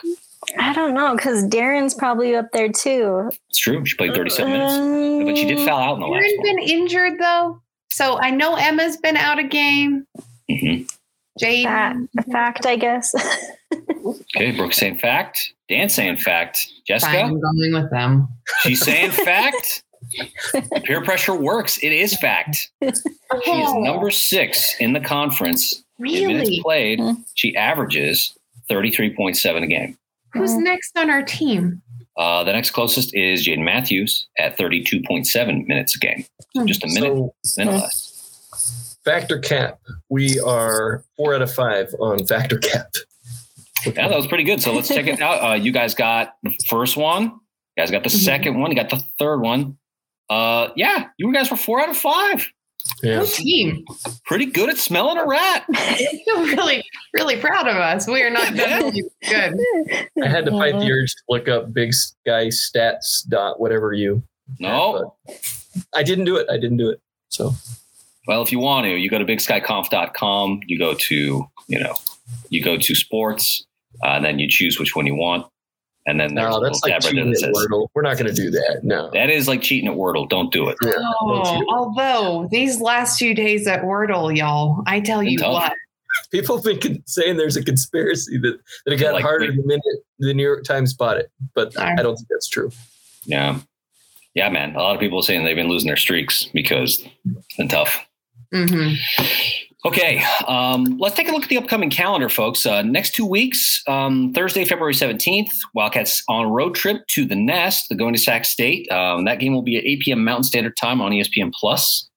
Speaker 3: I don't know because Daryn's probably up there too.
Speaker 1: it's true. She played 37 minutes,
Speaker 3: Um,
Speaker 1: but she did foul out in the last
Speaker 2: Aaron
Speaker 1: one.
Speaker 2: been injured though. So I know Emma's been out a game.
Speaker 1: Mhm.
Speaker 2: Jade.
Speaker 3: That, a fact, I guess.
Speaker 1: Okay, Brooke saying fact. Dan saying fact.
Speaker 2: Fine,
Speaker 1: Jessica,
Speaker 2: I'm going with them.
Speaker 1: she's saying <laughs> fact. Peer pressure works. It is fact. She is
Speaker 2: Oh,
Speaker 1: number six in the conference in minutes
Speaker 2: Really?
Speaker 1: played.
Speaker 3: Hmm.
Speaker 1: She averages 33.7 a game.
Speaker 2: Who's next on our team?
Speaker 1: Uh, the next closest is Jaden Matthews at 32.7 minutes a game. So just a minute,
Speaker 4: So
Speaker 1: minute less.
Speaker 4: factor cap. We are four out of five on factor cap.
Speaker 1: Yeah, that was pretty good. So let's check it out. Uh, you guys got the first one. You guys got the
Speaker 2: Mhm.
Speaker 1: second one. You got the third one. Uh, yeah, you guys were four out of five.
Speaker 4: Yeah.
Speaker 2: Good team.
Speaker 1: Pretty good at smelling a rat. <laughs>
Speaker 2: Really, really proud of us. We are not done really good.
Speaker 4: I had to fight the urge to look up big sky stats dot whatever you.
Speaker 1: No.
Speaker 4: I didn't do it. I didn't do it. So
Speaker 1: Well, if you want to, you go to bigskyconf.com. You go to, you know, you go to sports, uh, and then you choose which one you want. And then there's a
Speaker 4: no,
Speaker 1: little
Speaker 4: that's like
Speaker 1: tab right there
Speaker 4: cheating
Speaker 1: that
Speaker 4: at
Speaker 1: says,
Speaker 4: Wordle. We're not going to do that. No.
Speaker 1: that is like cheating at Wordle. Don't do it.
Speaker 4: Yeah, don't
Speaker 2: Oh, although these last few days at Wordle, y'all, I tell you
Speaker 1: tough.
Speaker 2: what,
Speaker 4: people have been saying there's a conspiracy that, that it got like, harder the minute the New York Times bought it, but I don't think that's true.
Speaker 1: Yeah. Yeah, man. A lot of people are saying they've been losing their streaks because it's been tough. Mm-hmm. Okay, um, let's take a look at the upcoming calendar, folks. Uh, next two weeks, um, Thursday, February 17th, Wildcats on road trip to the Nest. They're going to Sac State. Um, that game will be at 8 p.m. Mountain Standard Time on ESPN Plus.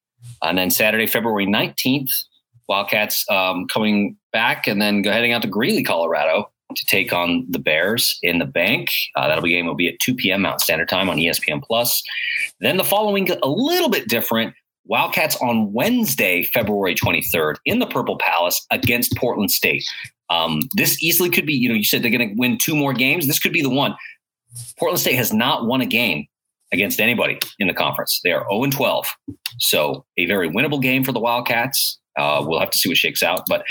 Speaker 1: And then Saturday, February 19th, Wildcats um, coming back and then heading out to Greeley, Colorado to take on the Bears in the bank. Uh, that'll be game will be at 2 p.m. Mountain Standard Time on ESPN Plus. Then the following, a little bit different. Wildcats on Wednesday, February 23rd in the Purple Palace against Portland State. Um, this easily could be, you know, you said they're going to win two more games. This could be the one. Portland State has not won a game against anybody in the conference. They are 0 12. So a very winnable game for the Wildcats. Uh, we'll have to see what shakes out. But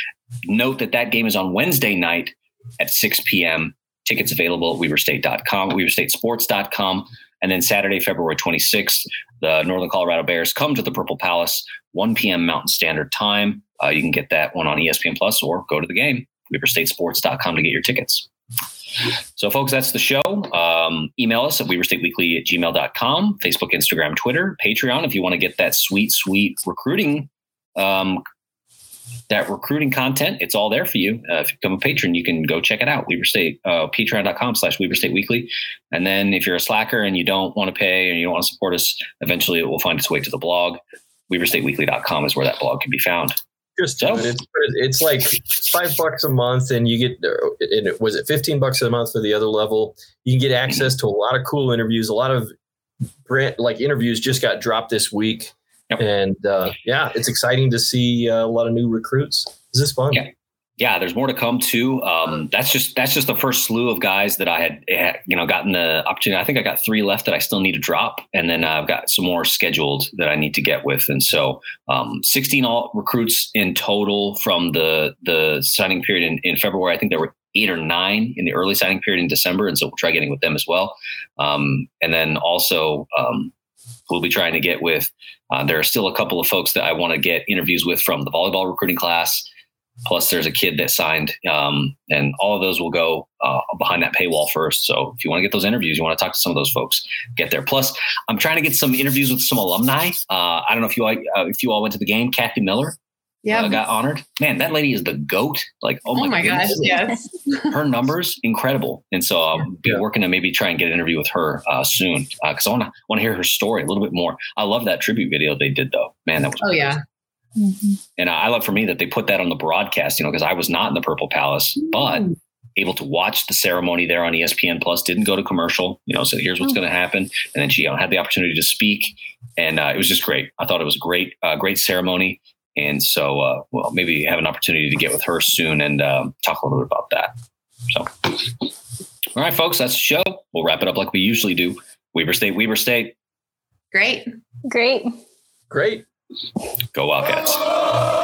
Speaker 1: note that that game is on Wednesday night at 6 p.m. Tickets available at weberstate.com, weberstatesports.com. And then Saturday, February 26th, the Northern Colorado Bears come to the Purple Palace, 1 p.m. Mountain Standard Time. Uh, you can get that one on ESPN Plus or go to the game, weberstatesports.com to get your tickets. So, folks, that's the show. Um, email us at weberstateweekly at gmail.com, Facebook, Instagram, Twitter, Patreon if you want to get that sweet, sweet recruiting um, that recruiting content, it's all there for you. Uh, if you become a patron, you can go check it out. Weber State, uh, patreon.com slash Weber State Weekly. And then if you're a slacker and you don't want to pay and you don't want to support us, eventually it will find its way to the blog. WeberStateWeekly.com is where that blog can be found.
Speaker 4: Just so, it. it's, it's like five bucks a month, and you get, and it, was it 15 bucks a month for the other level? You can get access to a lot of cool interviews. A lot of brand, like interviews just got dropped this week Yep. And uh, yeah, it's exciting to see uh, a lot of new recruits. Is this fun?
Speaker 1: Yeah. Yeah, there's more to come too. Um, that's just that's just the first slew of guys that I had, had, you know gotten the opportunity. I think I got three left that I still need to drop, and then I've got some more scheduled that I need to get with. And so, um, 16 all recruits in total from the the signing period in, in February. I think there were eight or nine in the early signing period in December, and so we'll try getting with them as well. Um, and then also um, we'll be trying to get with. Uh, there are still a couple of folks that I want to get interviews with from the volleyball recruiting class. Plus, there's a kid that signed, um, and all of those will go uh, behind that paywall first. So, if you want to get those interviews, you want to talk to some of those folks, get there. Plus, I'm trying to get some interviews with some alumni. Uh, I don't know if you uh, if you all went to the game. Kathy Miller, yeah, uh, got honored. Man, that lady is the goat. Like, oh, oh my, my gosh, yes. <laughs> her numbers incredible, and so I'll be yeah. working to maybe try and get an interview with her uh, soon because uh, I want to want to hear her story a little bit more. I love that tribute video they did though. Man, that was
Speaker 2: oh yeah. Mm-hmm.
Speaker 1: And I love for me that they put that on the broadcast, you know, because I was not in the Purple Palace, but mm. able to watch the ceremony there on ESPN Plus. Didn't go to commercial, you know. So here's what's mm. going to happen, and then she you know, had the opportunity to speak, and uh, it was just great. I thought it was great, uh, great ceremony. And so, uh, well, maybe have an opportunity to get with her soon and um, talk a little bit about that. So, all right, folks, that's the show. We'll wrap it up like we usually do. Weber State, Weber State.
Speaker 2: Great.
Speaker 3: Great.
Speaker 4: Great.
Speaker 1: Go Wildcats.